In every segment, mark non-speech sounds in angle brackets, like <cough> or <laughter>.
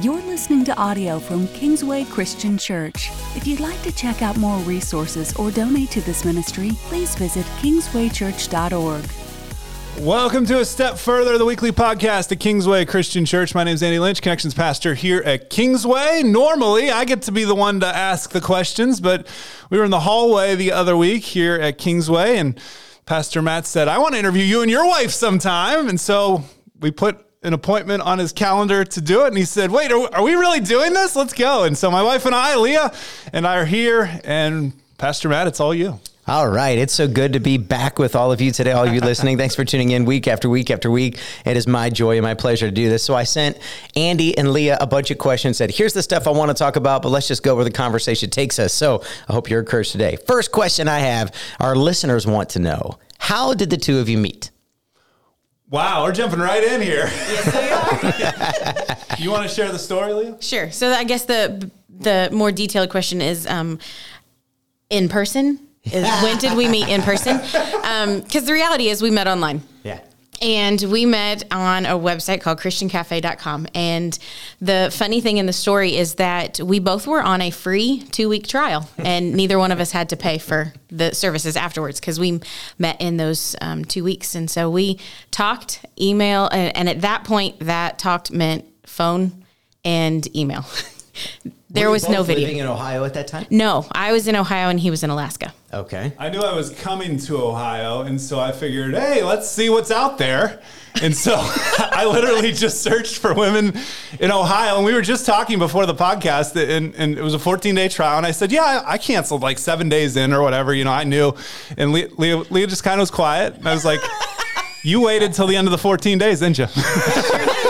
You're listening to audio from Kingsway Christian Church. If you'd like to check out more resources or donate to this ministry, please visit kingswaychurch.org. Welcome to A Step Further, the weekly podcast at Kingsway Christian Church. My name is Andy Lynch, Connections Pastor here at Kingsway. Normally, I get to be the one to ask the questions, but we were in the hallway the other week here at Kingsway, and Pastor Matt said, I want to interview you and your wife sometime. And so we put an appointment on his calendar to do it. And he said, Wait, are, we really doing this? Let's go. And so my wife and I, Leah, and I are here. And Pastor Matt, it's all you. All right. It's so good to be back with all of you today, all of you <laughs> listening. Thanks for tuning in week after week after week. It is my joy and my pleasure to do this. So I sent Andy and Leah a bunch of questions, said, here's the stuff I want to talk about, but let's just go where the conversation takes us. So I hope you're encouraged today. First question I have our listeners want to know How did the two of you meet? Wow, we're jumping right in here. Yes, we are. you want to share the story, Leah? Sure. So I guess the the more detailed question is um, in person. Is when did we meet in person? Because um, the reality is we met online. Yeah. And we met on a website called ChristianCafe.com. And the funny thing in the story is that we both were on a free two week trial, <laughs> and neither one of us had to pay for the services afterwards because we met in those um, two weeks. And so we talked, email, and, and at that point, that talked meant phone and email. <laughs> there was no video. Living in Ohio at that time? No, I was in Ohio and he was in Alaska. Okay. I knew I was coming to Ohio, and so I figured, hey, let's see what's out there. And so <laughs> I literally just searched for women in Ohio. And we were just talking before the podcast, and, and it was a 14 day trial. And I said, yeah, I, I, canceled like seven days in or whatever. You know, I knew. And Leah, Leah, Leah just kind of was quiet. And I was like, <laughs> you waited till the end of the 14 days, didn't you? <laughs>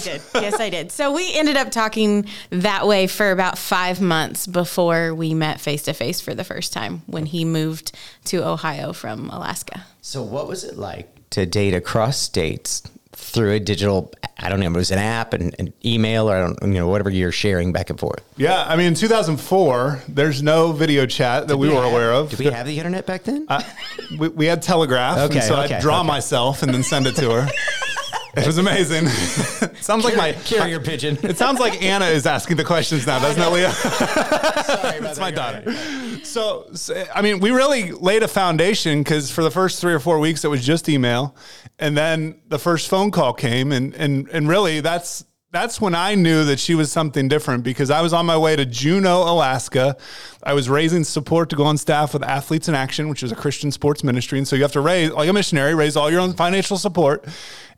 Fair yes. I did. Yes, I did. So we ended up talking that way for about five months before we met face to face for the first time when he moved to Ohio from Alaska. So, what was it like to date across states through a digital I don't know, it was an app and an email or I don't you know, whatever you're sharing back and forth. Yeah, I mean in 2004, there's no video chat that did we, we were have, aware of. Did we have the internet back then? Uh, we, we, had Telegraph, okay, so okay, I'd draw okay. myself and then send it to her. <laughs> It was amazing. <laughs> sounds like my carrier pigeon. <laughs> It sounds like Anna is asking the questions now, doesn't it, Leah? <laughs> Sorry, that's my daughter. Right. So, so, I mean, we really laid a foundation because for the first three or four weeks it was just email, and then the first phone call came, and and and really that's that's when I knew that she was something different because I was on my way to Juneau, Alaska. I was raising support to go on staff with Athletes in Action, which is a Christian sports ministry. And so you have to raise, like a missionary, raise all your own financial support.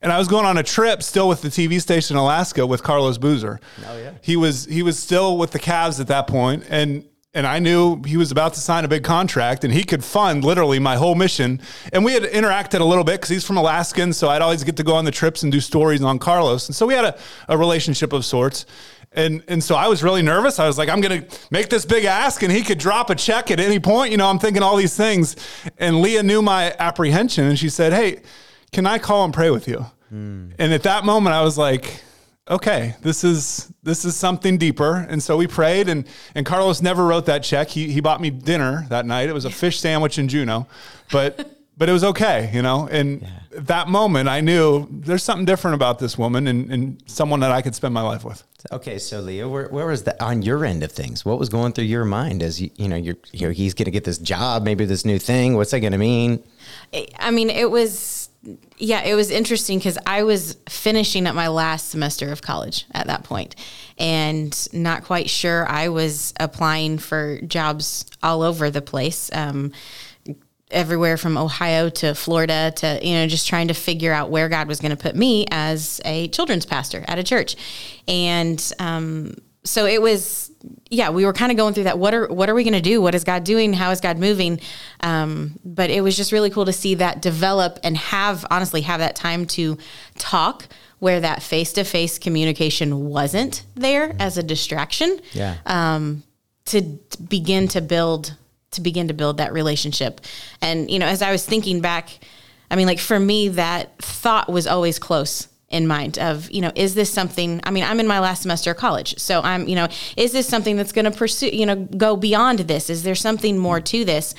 And I was going on a trip still with the TV station in Alaska with Carlos Boozer. Oh yeah. He was he was still with the Cavs at that point, and and I knew he was about to sign a big contract and he could fund literally my whole mission. And we had interacted a little bit because he's from Alaska. And so I'd always get to go on the trips and do stories on Carlos. And so we had a, a relationship of sorts. And, and so I was really nervous. I was like, I'm going to make this big ask and he could drop a check at any point. You know, I'm thinking all these things. And Leah knew my apprehension and she said, Hey, can I call and pray with you? Mm. And at that moment, I was like, okay, this is this is something deeper. And so we prayed and and Carlos never wrote that check. He he bought me dinner that night. It was a fish sandwich in Juneau. But <laughs> but it was okay, you know. And yeah. that moment I knew there's something different about this woman and, and someone that I could spend my life with. Okay, so Leah, where, where was that on your end of things? What was going through your mind as you, you know, you're, you know, he's going to get this job, maybe this new thing. What's that going to mean? I mean, it was yeah, it was interesting because I was finishing up my last semester of college at that point and not quite sure. I was applying for jobs all over the place. Um, everywhere from Ohio to Florida to you know just trying to figure out where God was going to put me as a children's pastor at a church, and um, so it was yeah we were kind of going through that what are what are we going to do? What is god doing? How is god moving? Um, but it was just really cool to see that develop and have honestly have that time to talk where that face-to-face communication wasn't there as a distraction. Yeah. Um, to begin to build to begin to build that relationship. And you know as i was thinking back i mean like for me that thought was always close in mind of you know is this something i mean i'm in my last semester of college so i'm you know is this something that's going to pursue you know go beyond this? Is there something more to this?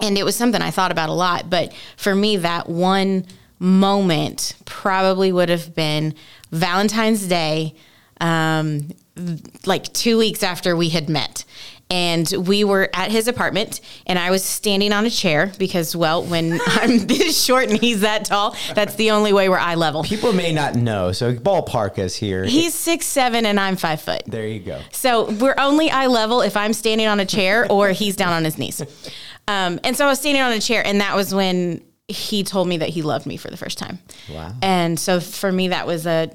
And it was something i thought about a lot but for me that one moment probably would have been Valentine's Day, um, like two weeks after we had met. And we were at his apartment, and I was standing on a chair because, well, when <laughs> I'm this short and he's that tall, that's the only way we're eye level. People may not know, so ballpark us here. He's six seven, and I'm five foot. there you go. So we're only eye level if I'm standing on a chair or he's down on his knees. Um, and so I was standing on a chair, and that was when he told me that he loved me for the first time. Wow. And so for me, that was a,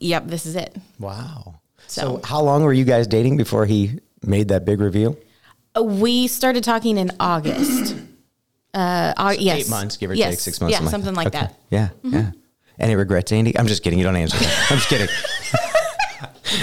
yep, this is it. Wow. So, So- how long were you guys dating before he made that big reveal? Uh, We started talking in August. <clears throat> Uh, yes. Eight months, give or Yes. take, six months. Yeah, something like Okay. that. Yeah, Mm-hmm. yeah. Any regrets, Andy? I'm just kidding. You don't answer that. <laughs> I'm just kidding.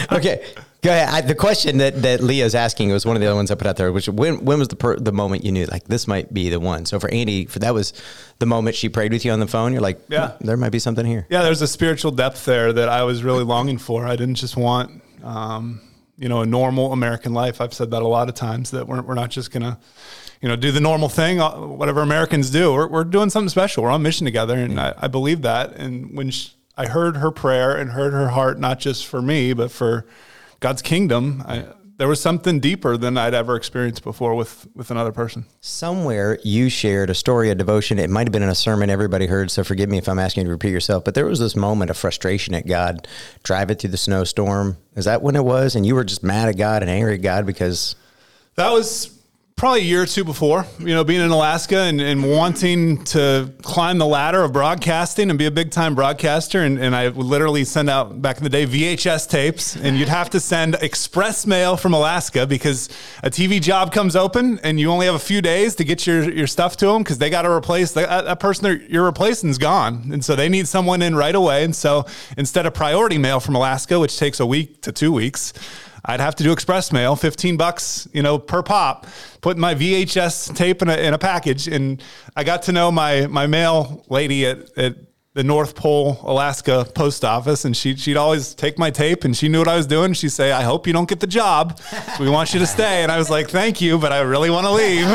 <laughs> <laughs> okay, go ahead. I, the question that, that Leah's asking was one of the other ones I put out there. Which when when was the per, the moment you knew like this might be the one? So for Andy, for that was the moment she prayed with you on the phone. You're like, Yeah. "Hmm, there might be something here. Yeah, there's a spiritual depth there that I was really longing for. I didn't just want, um, you know, a normal American life. I've said that a lot of times that we're, we're not just gonna, you know, do the normal thing, uh, whatever Americans do. We're, we're doing something special. We're on mission together, and I, I believe that. And when sh I heard her prayer and heard her heart, not just for me, but for God's kingdom, I, there was something deeper than I'd ever experienced before with with another person. Somewhere you shared a story, a devotion. It might have been in a sermon everybody heard, so forgive me if I'm asking you to repeat yourself. But there was this moment of frustration at God, driving through the snowstorm. Is that when it was? And you were just mad at God and angry at God because That was probably a year or two before, you know, being in Alaska and, and wanting to climb the ladder of broadcasting and be a big time broadcaster. And, and I would literally send out back in the day VHS tapes, and you'd have to send express mail from Alaska because a TV job comes open and you only have a few days to get your, your stuff to them because they got to replace that, that person you're replacing is gone. And so they need someone in right away. And so instead of priority mail from Alaska, which takes a week to two weeks, I'd have to do express mail, 15 bucks, you know, per pop, put my VHS tape in a, in a package. And I got to know my, my mail lady at, at the North Pole, Alaska post office. And she, she'd always take my tape and she knew what I was doing. She'd say, I hope you don't get the job. We want you to stay. And I was like, thank you, but I really want to leave.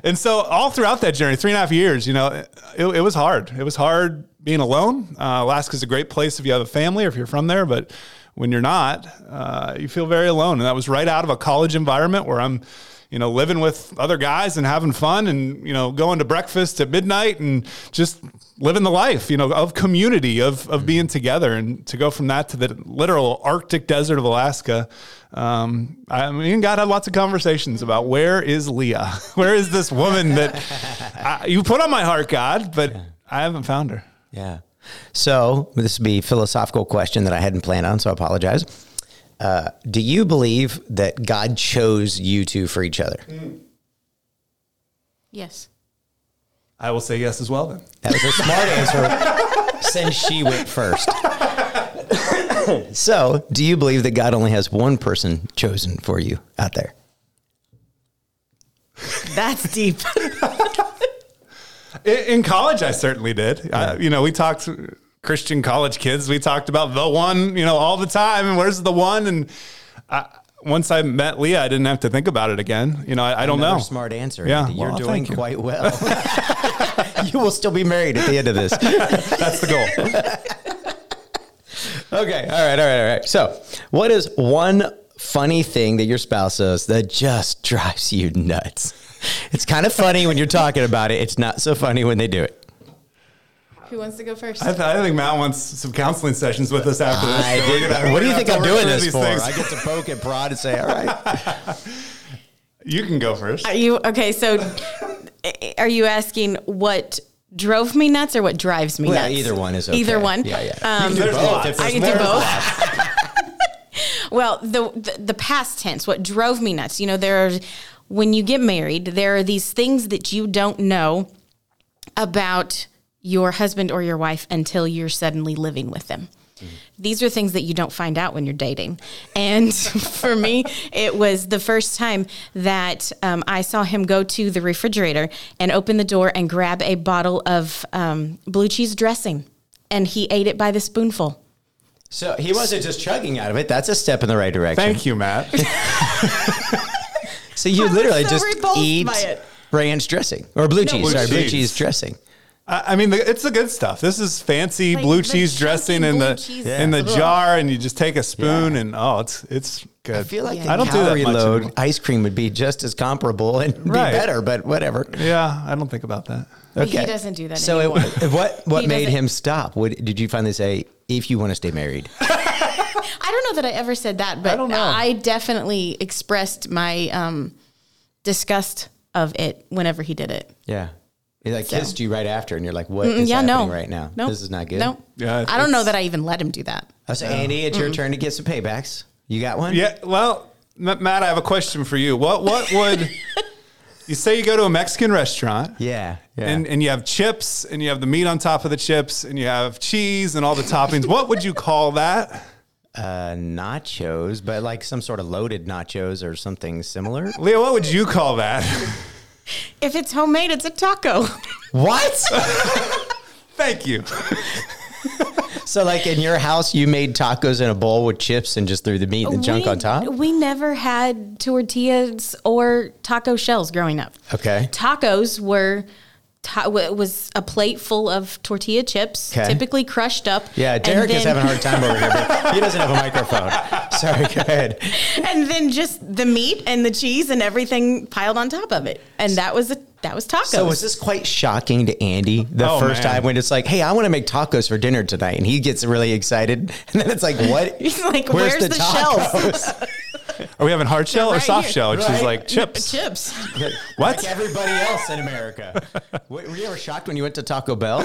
<laughs> and so all throughout that journey, three and a half years, you know, it, it was hard. It was hard being alone. Uh, Alaska's a great place if you have a family or if you're from there, but when you're not, uh, you feel very alone. And that was right out of a college environment where I'm, you know, living with other guys and having fun and, you know, going to breakfast at midnight and just living the life, you know, of community, of, of being together. And to go from that to the literal Arctic desert of Alaska, um, I mean, God had lots of conversations about where is Leah? <laughs> Where is this woman that I, you put on my heart, God, but I haven't found her. Yeah. So this would be a philosophical question that I hadn't planned on, so I apologize. Uh, do you believe that God chose you two for each other? Yes. I will say yes as well then. That was a smart answer <laughs> since she went first. so, do you believe that God only has one person chosen for you out there? That's deep. In, in college, I certainly did. I, you know, we talked Christian college kids. We talked about the one, you know, all the time. And where's the one? And I, once I met Leah, I didn't have to think about it again. You know, I, I don't Another know. Smart answer. Yeah, You're well, doing you. quite well. <laughs> <laughs> you will still be married at the end of this. <laughs> That's the goal. Okay. All right. All right. All right. So, what is one funny thing that your spouse does that just drives you nuts? It's kind of funny when you're talking about it. It's not so funny when they do it. Who wants to go first? I, th- I think Matt wants some counseling sessions with us after this. I So did- gonna- what do you think I'm doing through this for? things. I get to poke at Prod and say, all right. <laughs> you can go first. Are you okay? So, are you asking what drove me nuts or what drives me Well, nuts? either one is okay. Either one. Yeah, yeah. Um, You can do There's both lots. if I can do both. <laughs> well, the, the the past tense, what drove me nuts. You know, there are when you get married, there are these things that you don't know about your husband or your wife until you're suddenly living with them. These are things that you don't find out when you're dating. And <laughs> for me, it was the first time that um, I saw him go to the refrigerator and open the door and grab a bottle of um, blue cheese dressing. And he ate it by the spoonful. So he wasn't just chugging out of it. That's a step in the right direction. Thank you, Matt. <laughs> So you <laughs> I literally so just eat by ranch dressing or blue cheese. Blue sorry, blue cheese. cheese dressing. I I mean, the, it's the good stuff. This is fancy Like blue cheese chunky dressing in the cheese. in the Yeah. jar, and you just take a spoon, Yeah. and oh, it's it's good. I feel like Yeah. the I don't do that calorie much load anymore. ice cream would be just as comparable and Right. be better, but whatever. Yeah, I don't think about that. But He doesn't do that So anymore. it, <laughs> what what He made doesn't- him stop? What did you finally say? If you want to stay married, <laughs> I don't know that I ever said that, but I, don't know. definitely expressed my um, disgust of it whenever he did it. yeah, he like So. kissed you right after, and you're like, "What Mm, yeah, happening no, right now? No, This is not good." No, Yeah, I don't know that I even let him do that. Oh, so Andy, it's your turn to get some paybacks. You got one? Yeah, well, Matt, I have a question for you. What what would <laughs> you say? You go to a Mexican restaurant, yeah, yeah. and and you have chips, and you have the meat on top of the chips, and you have cheese and all the toppings. What would you call that? Uh, nachos, but like some sort of loaded nachos or something similar. Leah, what would you call that? If it's homemade, it's a taco. What? <laughs> Thank you. so, like in your house, you made tacos in a bowl with chips and just threw the meat and the junk We- on top. We never had tortillas or taco shells growing up. Okay. Tacos were ta- wa- was a plate full of tortilla chips, Okay. typically crushed up. Yeah, and Derek is having a hard time over here, but <laughs> he doesn't have a microphone. Sorry, go ahead. and then just the meat and the cheese and everything piled on top of it, and that was a that was tacos. So was this quite shocking to Andy the Oh, first man. time when it's like, "Hey, I want to make tacos for dinner tonight," and he gets really excited, and then it's like, "What? <laughs> He's like, "Where's the shells?" <laughs> <laughs> Are we having hard shell or soft here. shell? Which is Right. like chips. chips. <laughs> What? Like everybody else in America. <laughs> Were were you ever shocked when you went to Taco Bell?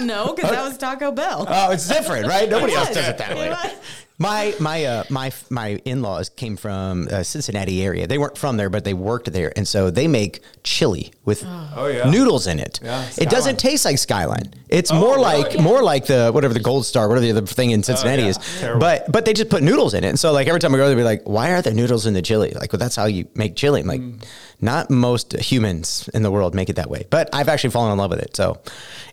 No, because that was Taco Bell. Oh, it's different, right? Nobody else does it that way. was. My my uh, my my in laws came from uh, Cincinnati area. They weren't from there, but they worked there, and so they make chili with Oh, yeah. noodles in it. Yeah, it doesn't taste like Skyline. It's more like more like the whatever the Gold Star, whatever the other thing in Cincinnati yeah. is. Terrible. But but they just put noodles in it, and so like every time I go, they'll be like, "Why are there noodles in the chili?" Like, well, that's how you make chili. I'm like, Mm. not most humans in the world make it that way, but I've actually fallen in love with it. So.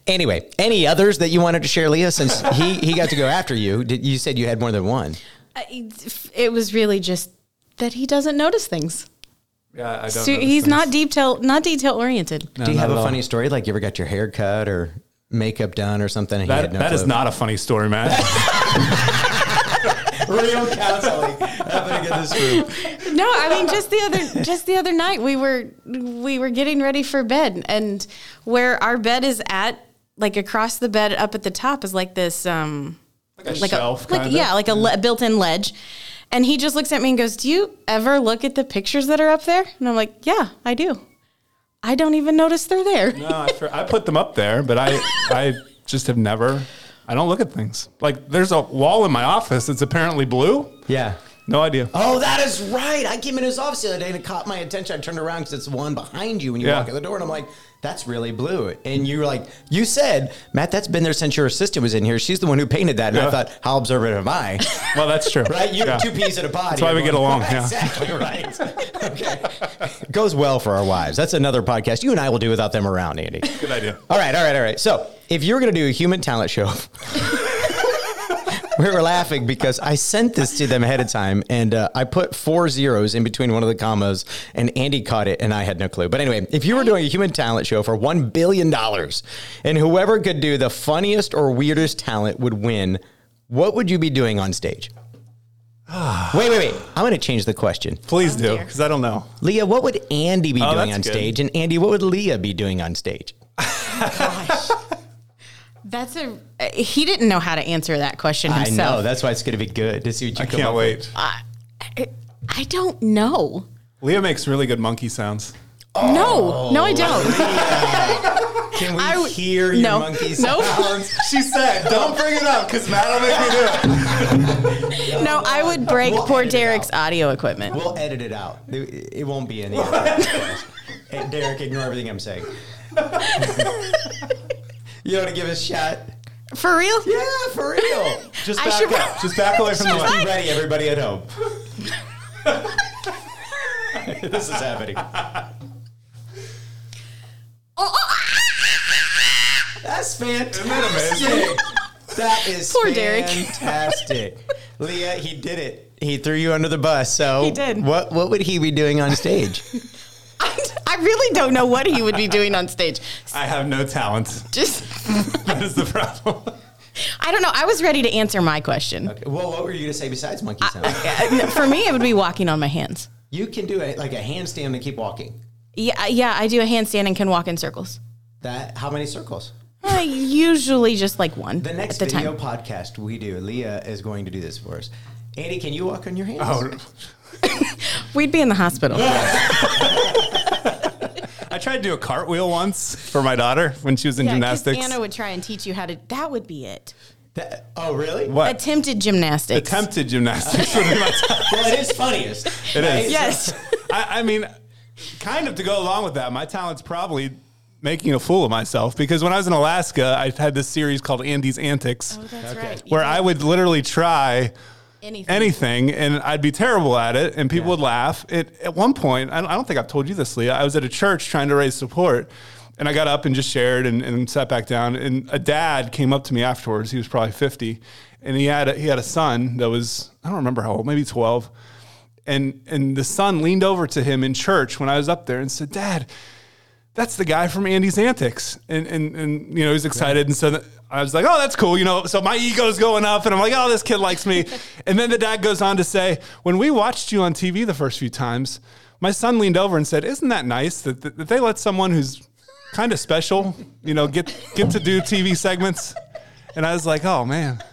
Anyway, any others that you wanted to share, Leah? Since he he got to go after you, did you said you had more than one? I- It was really just that he doesn't notice things. Yeah, I don't. So he's things. not detail not detail oriented. Do you have a all. funny story? Like you ever got your hair cut or makeup done or something? and he That, had no that is not a funny story, man. <laughs> real counseling happening in this room. No, I mean just the other just the other night we were we were getting ready for bed and where our bed is at like across the bed up at the top is like this um like a shelf, like yeah, like a le- built-in ledge. And he just looks at me and goes, "Do you ever look at the pictures that are up there?" And I'm like, "Yeah, I do." I don't even notice they're there. No, I, for- I put them up there, but I I just have never. I don't look at things. Like there's a wall in my office that's apparently blue. Yeah. No idea. Oh, that is right. I came in his office the other day and it caught my attention. I turned around because it's the one behind you when you Yeah. walk in the door, and I'm like, "That's really blue." And you were like, "You said, Matt, that's been there since your assistant was in here. She's the one who painted that." And I thought, "How observant am I?" <laughs> Well, that's true. Right? You Yeah. two peas in a pod. That's why we get along, yeah. <laughs> Exactly right. okay. Goes well for our wives. That's another podcast you and I will do without them around, Andy. Good idea. All right, all right, all right. So if you're going to do a human talent show, <laughs> we were laughing because I sent this to them ahead of time and uh, I put four zeros in between one of the commas and Andy caught it and I had no clue. But anyway, if you were doing a human talent show for $1 billion and whoever could do the funniest or weirdest talent would win, what would you be doing on stage? <sighs> wait, wait, wait. I'm going to change the question. Please do, because I don't know. Leah, what would Andy be Oh, doing that's on good. stage? And Andy, what would Leah be doing on stage? <laughs> That's a he didn't know how to answer that question himself. I know. That's why it's going to be good to see what you I come can't up wait. with. I, I don't know. Leah makes really good monkey sounds. No, no, I don't. Oh, <laughs> Can we I w- hear your no. monkey Nope. sounds? She said, "Don't bring it up, because Matt will make me do it." <laughs> No, I would break We'll poor edit it Derek's audio equipment. We'll edit it out. It, it won't be in the. <laughs> Hey, Derek, ignore everything I'm saying. You want to give us a shot? For real? Yeah, for real. <laughs> Just I back should- up. Just back away from the Be mic. ready, everybody at home. <laughs> this is happening. Oh, oh, ah! That's fantastic. That is Poor Derek. fantastic. <laughs> Leah, he did it. He threw you under the bus. So He did. What what would he be doing on stage? <laughs> I really don't know what he would be doing on stage. I have no talent. Just, <laughs> That is the problem. I don't know. I was ready to answer my question. Okay. Well, what were you going to say besides monkey sound? <laughs> Uh, For me, it would be walking on my hands. you can do it like a handstand and keep walking. Yeah, yeah. I do a handstand and can walk in circles. That how many circles? Uh, usually just like one The next at the video time. podcast we do, Leah is going to do this for us. Andy, can you walk on your hands? Oh, We'd be in the hospital. I tried to do a cartwheel once for my daughter when she was in Yeah, 'cause gymnastics. Anna would try and teach you how to. That would be it. That- oh, really? what? Attempted gymnastics. Attempted gymnastics would be my talent. Well, it is funniest. It is. Yes. I, I mean, kind of to go along with that, my talent's probably making a fool of myself because when I was in Alaska, I had this series called Andy's Antics, Oh, that's Okay. right. where I would literally try anything. anything and I'd be terrible at it and people would laugh. It, at one point, I don't, I don't think I've told you this, Leah, I was at a church trying to raise support and I got up and just shared and, and sat back down and a dad came up to me afterwards. He was probably 50 and he had a, he had a son that was, I don't remember how old, maybe 12. And, and the son leaned over to him in church when I was up there and said, Dad, that's the guy from Andy's Antics. And, and, and you know, he's excited. And so I was like, oh, that's cool. You know, so my ego's going up and I'm like, oh, this kid likes me. <laughs> and then the dad goes on to say, when we watched you on TV the first few times, my son leaned over and said, isn't that nice that, that, that they let someone who's kind of special, you know, get, get to do TV segments? And I was like, oh, man,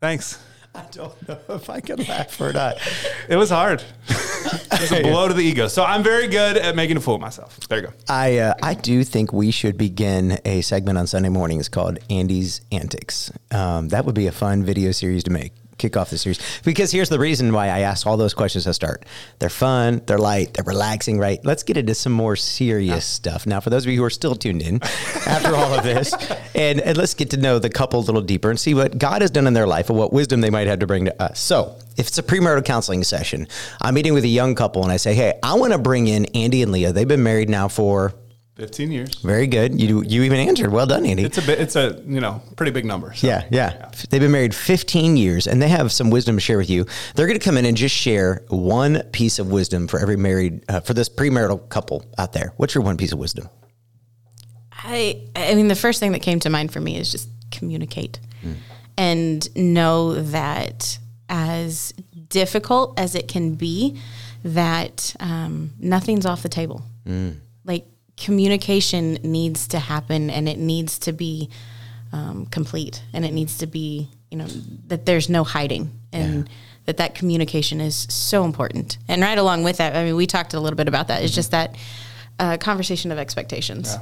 thanks. <laughs> I don't know if I can laugh or not. <laughs> It was hard. <laughs> it was a blow to the ego. So I'm very good at making a fool of myself. There you go. I uh, I do think we should begin a segment on Sunday mornings called Andy's Antics. Um, that would be a fun video series to make. Kick off the series because here's the reason why I asked all those questions to start. They're fun, they're light, they're relaxing, right? Let's get into some more serious stuff now. For those of you who are still tuned in <laughs> after all of this, and, and let's get to know the couple a little deeper and see what God has done in their life and what wisdom they might have to bring to us. So, if it's a premarital counseling session, I'm meeting with a young couple and I say, "Hey, I want to bring in Andy and Leah. They've been married now for 15 years. very good. You you even answered. Well done, Andy. It's a bit. It's a you know pretty big number. so. yeah, yeah, They've been married 15 years and they have some wisdom to share with you. They're going to come in and just share one piece of wisdom for every married, uh, for this premarital couple out there. What's your one piece of wisdom? I I mean the first thing that came to mind for me is just communicate and know that as difficult as it can be, that um, nothing's off the table. Like communication needs to happen and it needs to be um, complete and it needs to be you know that there's no hiding and that that communication is so important. And right along with that i mean we talked a little bit about that. It's just that uh, conversation of expectations.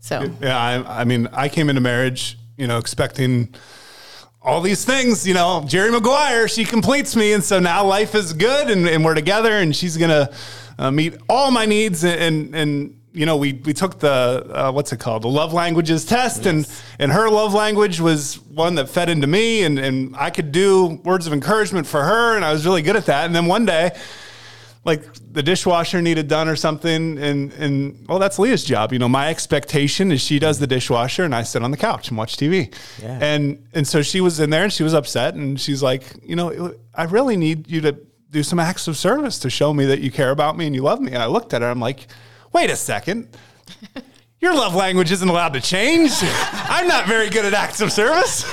So. Yeah, I, I mean, I came into marriage, you know, expecting all these things. You know, Jerry Maguire, she completes me, and so now life is good, and, and we're together, and she's gonna uh, meet all my needs, and and. and you know, we, we took the uh, what's it called, the love languages test, and and her love language was one that fed into me, and and I could do words of encouragement for her, and I was really good at that. And then one day, like the dishwasher needed done or something and and well that's leah's job. You know my expectation is she does the dishwasher and i sit on the couch and watch tv Yeah. and and so she was in there and she was upset and she's like you know i really need you to do some acts of service to show me that you care about me and you love me. And i looked at her i'm like wait a second your love language isn't allowed to change. I'm not very good at acts of service,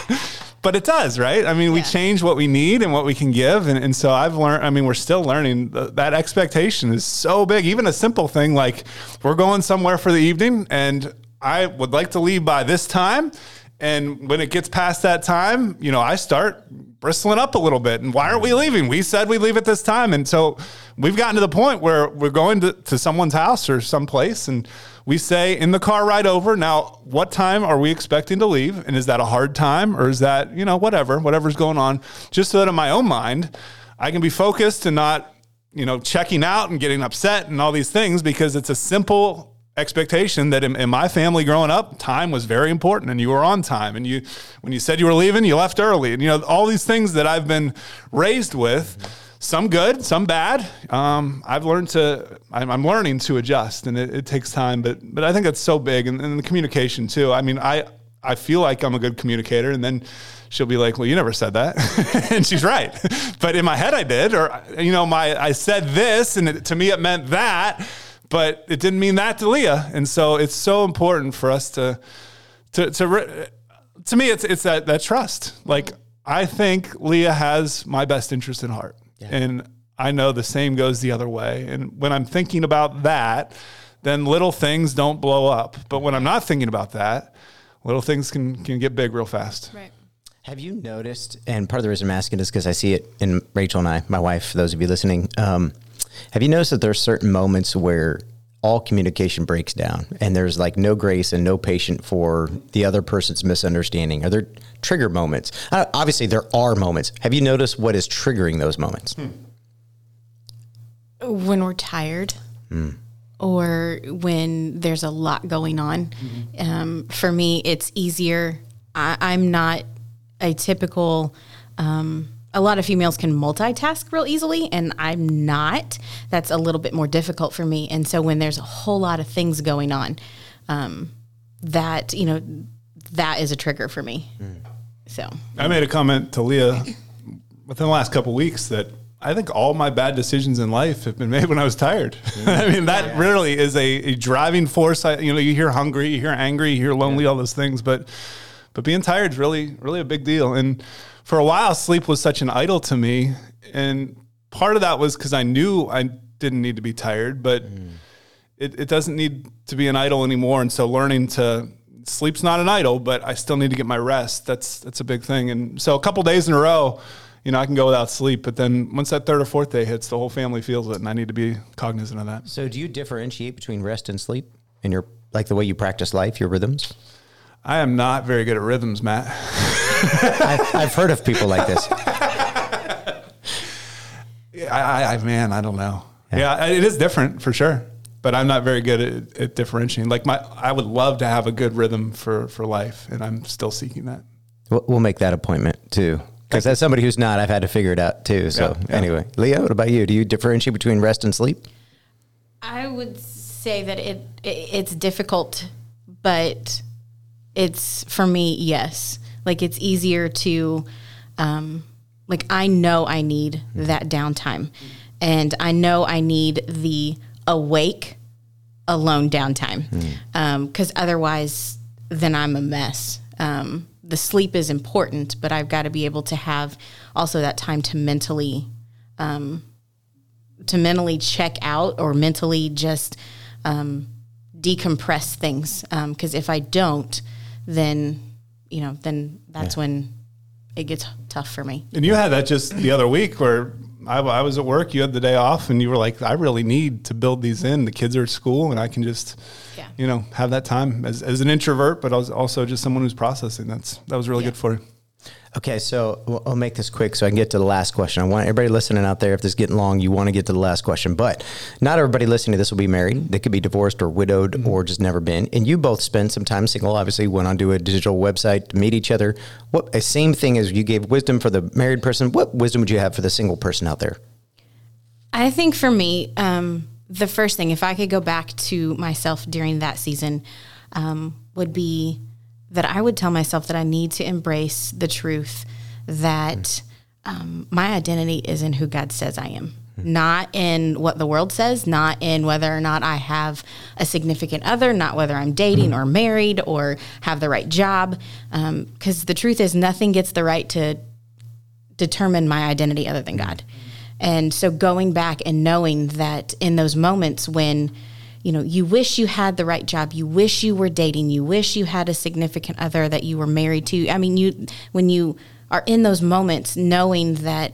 but it does, right? I mean, we change what we need and what we can give. And, and so I've learned, I mean, we're still learning th- that expectation is so big. Even a simple thing like we're going somewhere for the evening and I would like to leave by this time. And when it gets past that time, you know, I start bristling up a little bit. And why aren't we leaving? We said we leave at this time. And so we've gotten to the point where we're going to, to someone's house or someplace and we say in the car ride over. Now, what time are we expecting to leave? And is that a hard time or is that, you know, whatever, whatever's going on, just so that in my own mind, I can be focused and not, you know, checking out and getting upset and all these things because it's a simple expectation that in, in my family growing up, time was very important and you were on time. And you, when you said you were leaving, you left early. And, you know, all these things that I've been raised with, some good, some bad. Um, I've learned to, I'm, I'm learning to adjust and it, it takes time, but, but I think that's so big. And, and the communication too. I mean, I, I feel like I'm a good communicator and then she'll be like, well, you never said that. <laughs> and she's right. <laughs> But in my head I did, or, you know, my, I said this and it, to me it meant that. But it didn't mean that to Leah. And so it's so important for us to, to, to, to me, it's, it's that, that trust. Like, I think Leah has my best interest in heart. Yeah. And I know the same goes the other way. And when I'm thinking about that, then little things don't blow up. But when I'm not thinking about that, little things can, can get big real fast. Right. Have you noticed, and part of the reason I'm asking is because I see it in Rachel and I, my wife, for those of you listening. Um, have you noticed that there are certain moments where all communication breaks down and there's like no grace and no patience for the other person's misunderstanding? Are there trigger moments? Uh, obviously, there are moments. Have you noticed what is triggering those moments? Hmm. When we're tired. Hmm or when there's a lot going on. Mm-hmm. Um, for me, it's easier. I, am not a typical. Um, a lot of females can multitask real easily, and I'm not. That's a little bit more difficult for me. And so when there's a whole lot of things going on, um, that you know, that is a trigger for me. Mm. So I made a comment to Leah within the last couple weeks that I think all my bad decisions in life have been made when I was tired. <laughs> I mean, that yeah. really is a, a, driving force. I, you know, you hear hungry, you hear angry, you hear lonely, yeah. all those things, but but being tired is really really a big deal. And for a while, sleep was such an idol to me, and part of that was because I knew I didn't need to be tired, but mm. it, it doesn't need to be an idol anymore. And so, learning to sleep's not an idol, but I still need to get my rest. That's that's a big thing. And so, a couple days in a row you know, I can go without sleep, but then once that third or fourth day hits, the whole family feels it, and I need to be cognizant of that. So, do you differentiate between rest and sleep in your like the way you practice life, your rhythms? I am not very good at rhythms, Matt. <laughs> <laughs> I've, I've, heard of people like this. I, I, I man, I don't know. Yeah. yeah, it is different for sure but I'm not very good at, at, differentiating. Like my, I would love to have a good rhythm for for life, and I'm still seeking that. We'll make that appointment too. Because as somebody who's not, I've had to figure it out too. So yeah, yeah. anyway, Leah, what about you? Do you differentiate between rest and sleep? I would say that it, it it's difficult, but it's for me, yes. Like it's easier to, um, like I know I need that downtime, and I know I need the awake, alone downtime, because mm. um, otherwise, then I'm a mess. Um, the sleep is important, but I've got to be able to have also that time to mentally, um, to mentally check out or mentally just um, decompress things. Because um, if I don't, then you know, then that's yeah. when it gets tough for me. And you had that just the other week where I, I, was at work, you had the day off, and you were like, I really need to build these in. The kids are at school, and I can just, yeah. you know, have that time as, as an introvert, but I was also just someone who's processing. That's that was really yeah. good for you. Okay, so I'll make this quick so I can get to the last question. I want everybody listening out there, if this is getting long, you want to get to the last question. But not everybody listening to this will be married. They could be divorced or widowed mm-hmm. or just never been. And you both spent some time single, obviously, went on to a digital website to meet each other. What a same thing as you gave wisdom for the married person. What wisdom would you have for the single person out there? I think for me, um, the first thing, if I could go back to myself during that season, um, would be that I would tell myself that I need to embrace the truth that um, my identity is in who God says I am. Not in what the world says, not in whether or not I have a significant other, not whether I'm dating or married or have the right job. Because um, the truth is, nothing gets the right to determine my identity other than God. And so going back and knowing that in those moments when you know, you wish you had the right job, you wish you were dating, you wish you had a significant other that you were married to. I mean, you when you are in those moments knowing that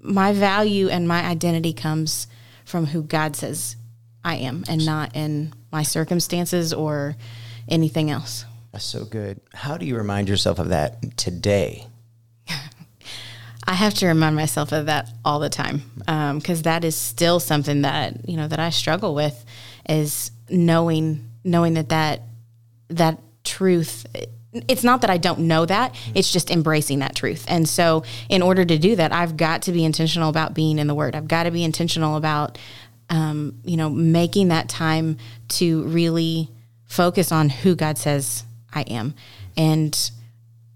my value and my identity comes from who God says I am and not in my circumstances or anything else. That's so good. How do you remind yourself of that today? I have to remind myself of that all the time because um, that is still something that you know that I struggle with is knowing knowing that that that truth. It's not that I don't know that; it's just embracing that truth. And so, in order to do that, I've got to be intentional about being in the Word. I've got to be intentional about um, you know making that time to really focus on who God says I am and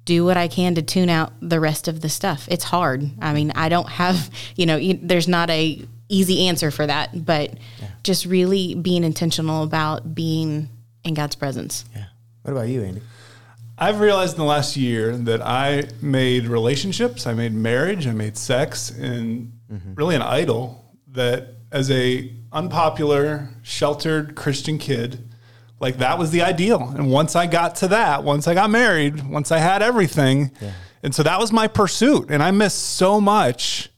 do what I can to tune out the rest of the stuff. It's hard. I mean, I don't have, <laughs> you know, there's not a easy answer for that, but yeah. just really being intentional about being in God's presence. Yeah. What about you, Andy? I've realized in the last year that I made relationships, I made marriage, I made sex, and mm-hmm. really an idol that as a unpopular, sheltered Christian kid, like that was the ideal. And once I got to that, once I got married, once I had everything, yeah. and so that was my pursuit. And I missed so much,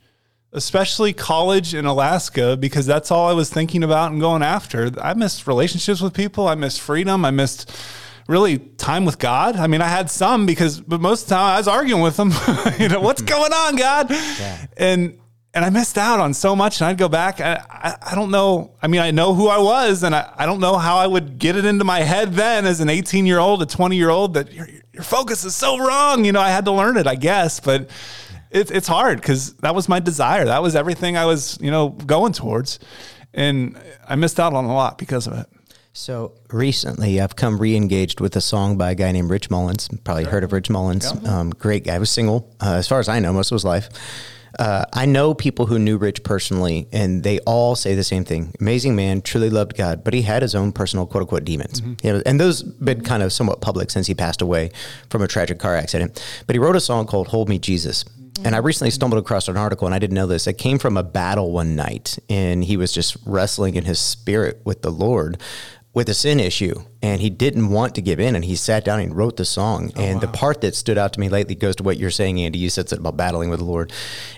especially college in Alaska, because that's all I was thinking about and going after. I missed relationships with people. I missed freedom. I missed really time with God. I mean, I had some because, but most of the time I was arguing with them. <laughs> you know, what's <laughs> going on, God? Yeah. And and I missed out on so much. And I'd go back. I, I, I don't know. I mean, I know who I was, and I, I don't know how I would get it into my head then as an 18 year old, a 20 year old that your, your focus is so wrong. You know, I had to learn it, I guess, but it, it's hard because that was my desire. That was everything I was, you know, going towards. And I missed out on a lot because of it. So recently, I've come re-engaged with a song by a guy named Rich Mullins. Probably sure. heard of Rich Mullins. Yeah. Um, great guy. Was single, uh, as far as I know, most of his life. Uh, I know people who knew Rich personally, and they all say the same thing. Amazing man, truly loved God, but he had his own personal quote unquote demons. Mm-hmm. You know, and those been kind of somewhat public since he passed away from a tragic car accident. But he wrote a song called "Hold Me, Jesus." And I recently stumbled across an article, and I didn't know this. It came from a battle one night, and he was just wrestling in his spirit with the Lord with a sin issue and he didn't want to give in and he sat down and wrote the song oh, and wow. the part that stood out to me lately goes to what you're saying andy you said something about battling with the lord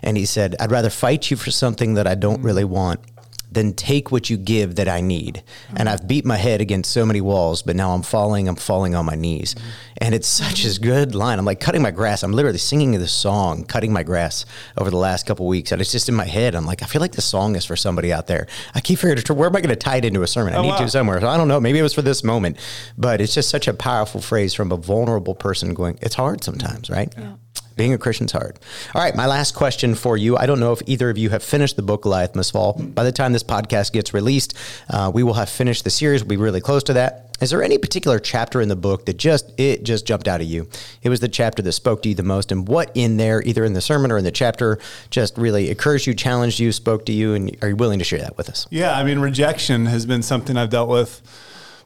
and he said i'd rather fight you for something that i don't mm. really want then take what you give that I need. And I've beat my head against so many walls, but now I'm falling, I'm falling on my knees. And it's such a good line. I'm like cutting my grass. I'm literally singing this song, cutting my grass over the last couple weeks. And it's just in my head. I'm like, I feel like this song is for somebody out there. I keep figuring, where am I going to tie it into a sermon? I oh, need wow. to somewhere. So I don't know. Maybe it was for this moment. But it's just such a powerful phrase from a vulnerable person going, it's hard sometimes, right? Yeah. Being a Christian's hard. All right, my last question for you. I don't know if either of you have finished the book Goliath Must Fall. By the time this podcast gets released, uh, we will have finished the series. We'll be really close to that. Is there any particular chapter in the book that just it just jumped out at you? It was the chapter that spoke to you the most, and what in there, either in the sermon or in the chapter, just really encouraged you, challenged you, spoke to you, and are you willing to share that with us? Yeah, I mean, rejection has been something I've dealt with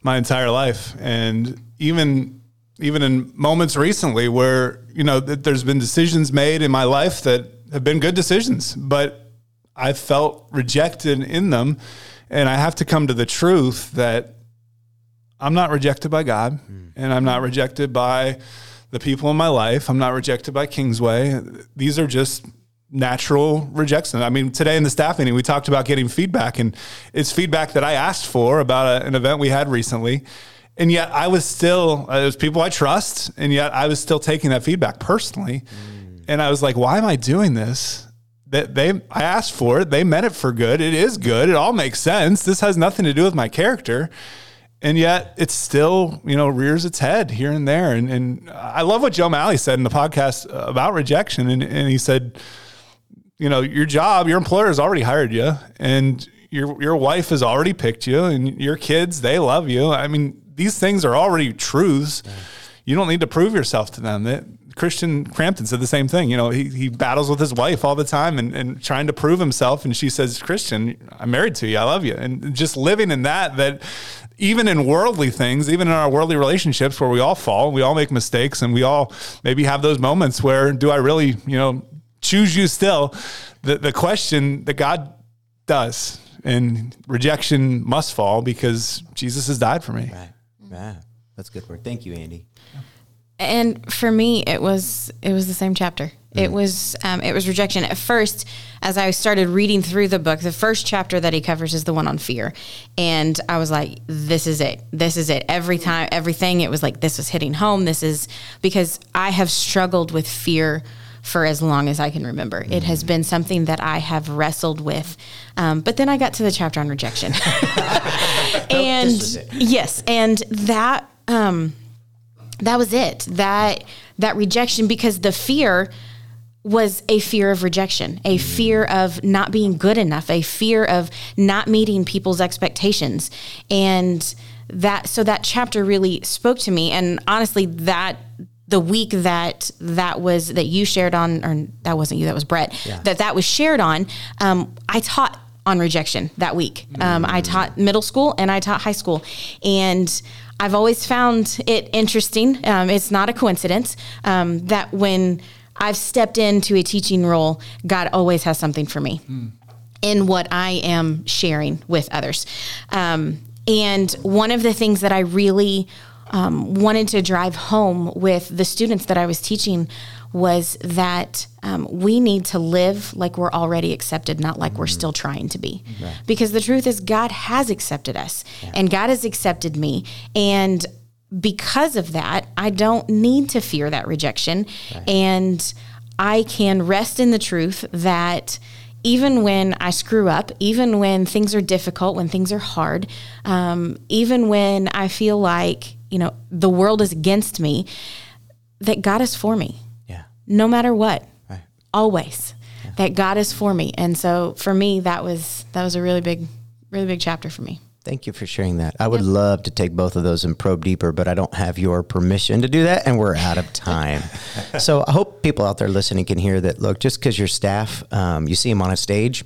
my entire life, and even even in moments recently where you know that there's been decisions made in my life that have been good decisions, but I felt rejected in them, and I have to come to the truth that I'm not rejected by God, mm. and I'm not rejected by the people in my life. I'm not rejected by Kingsway. These are just natural rejection. I mean, today in the staff meeting, we talked about getting feedback, and it's feedback that I asked for about a, an event we had recently and yet I was still uh, there's people I trust, and yet I was still taking that feedback personally, mm. and I was like, why am I doing this? That they I asked for it, they meant it for good. It is good. It all makes sense. This has nothing to do with my character. And yet it still, you know, rears its head here and there. And, and I love what Joe Malley said in the podcast about rejection. And, and he said, you know, your job, your employer has already hired you and your your wife has already picked you and your kids, they love you. I mean, these things are already truths. Yeah. You don't need to prove yourself to them. That Christian Crampton said the same thing. You know, he, he battles with his wife all the time and, and trying to prove himself. And she says, Christian, I'm married to you. I love you. And just living in that, that even in worldly things, even in our worldly relationships where we all fall, we all make mistakes and we all maybe have those moments where do I really, you know, choose you still? The, the question that God does and rejection must fall because Jesus has died for me. Right. Yeah, that's good work. Thank you, Andy. And for me, it was it was the same chapter. Mm. It was um, it was rejection. At first, as I started reading through the book, the first chapter that he covers is the one on fear, and I was like, "This is it. This is it." Every time, everything, it was like this was hitting home. This is because I have struggled with fear for as long as I can remember. Mm. It has been something that I have wrestled with. Um, but then I got to the chapter on rejection. <laughs> <laughs> and yes, and that um, that was it. That that rejection because the fear was a fear of rejection, a fear of not being good enough, a fear of not meeting people's expectations. And that so that chapter really spoke to me and honestly that the week that that was that you shared on or that wasn't you that was brett yeah. that that was shared on um, i taught on rejection that week. Um, I taught middle school and I taught high school. And I've always found it interesting. Um, it's not a coincidence um, that when I've stepped into a teaching role, God always has something for me mm. in what I am sharing with others. Um, and one of the things that I really um, wanted to drive home with the students that I was teaching was that um, we need to live like we're already accepted, not like mm-hmm. we're still trying to be. Right. Because the truth is, God has accepted us yeah. and God has accepted me. And because of that, I don't need to fear that rejection. Right. And I can rest in the truth that even when I screw up, even when things are difficult, when things are hard, um, even when I feel like, you know, the world is against me, that God is for me Yeah. no matter what. Right. Always. Yeah. That God is for me. And so for me that was that was a really big really big chapter for me. Thank you for sharing that. I would yep. love to take both of those and probe deeper, but I don't have your permission to do that, and we're out of time. <laughs> so I hope people out there listening can hear that. Look, just because your staff, um, you see them on a stage,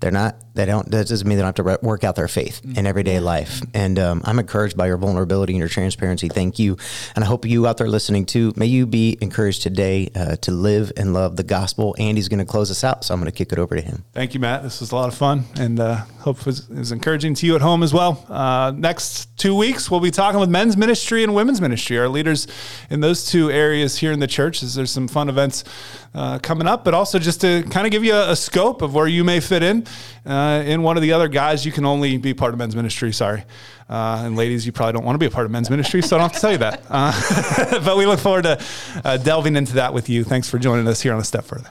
they're not they don't that doesn't mean they don't have to work out their faith mm-hmm. in everyday life. And um, i'm encouraged by your vulnerability and your transparency. Thank you. And i hope you out there listening too may you be encouraged today uh, to live and love the gospel. Andy's going to close us out so i'm going to kick it over to him. Thank you matt. This was a lot of fun and uh, hope it was, it was, encouraging to you at home as well. Uh, next two weeks we'll be talking with men's ministry and women's ministry. Our leaders in those two areas here in the church as there's some fun events uh, coming up but also just to kind of give you a, a, scope of where you may fit in uh, in one of the other guys, you can only be part of men's ministry. Sorry. Uh, and ladies, you probably don't want to be a part of men's ministry, so I don't have to tell you that. Uh, <laughs> but we look forward to uh, delving into that with you. Thanks for joining us here on A Step Further.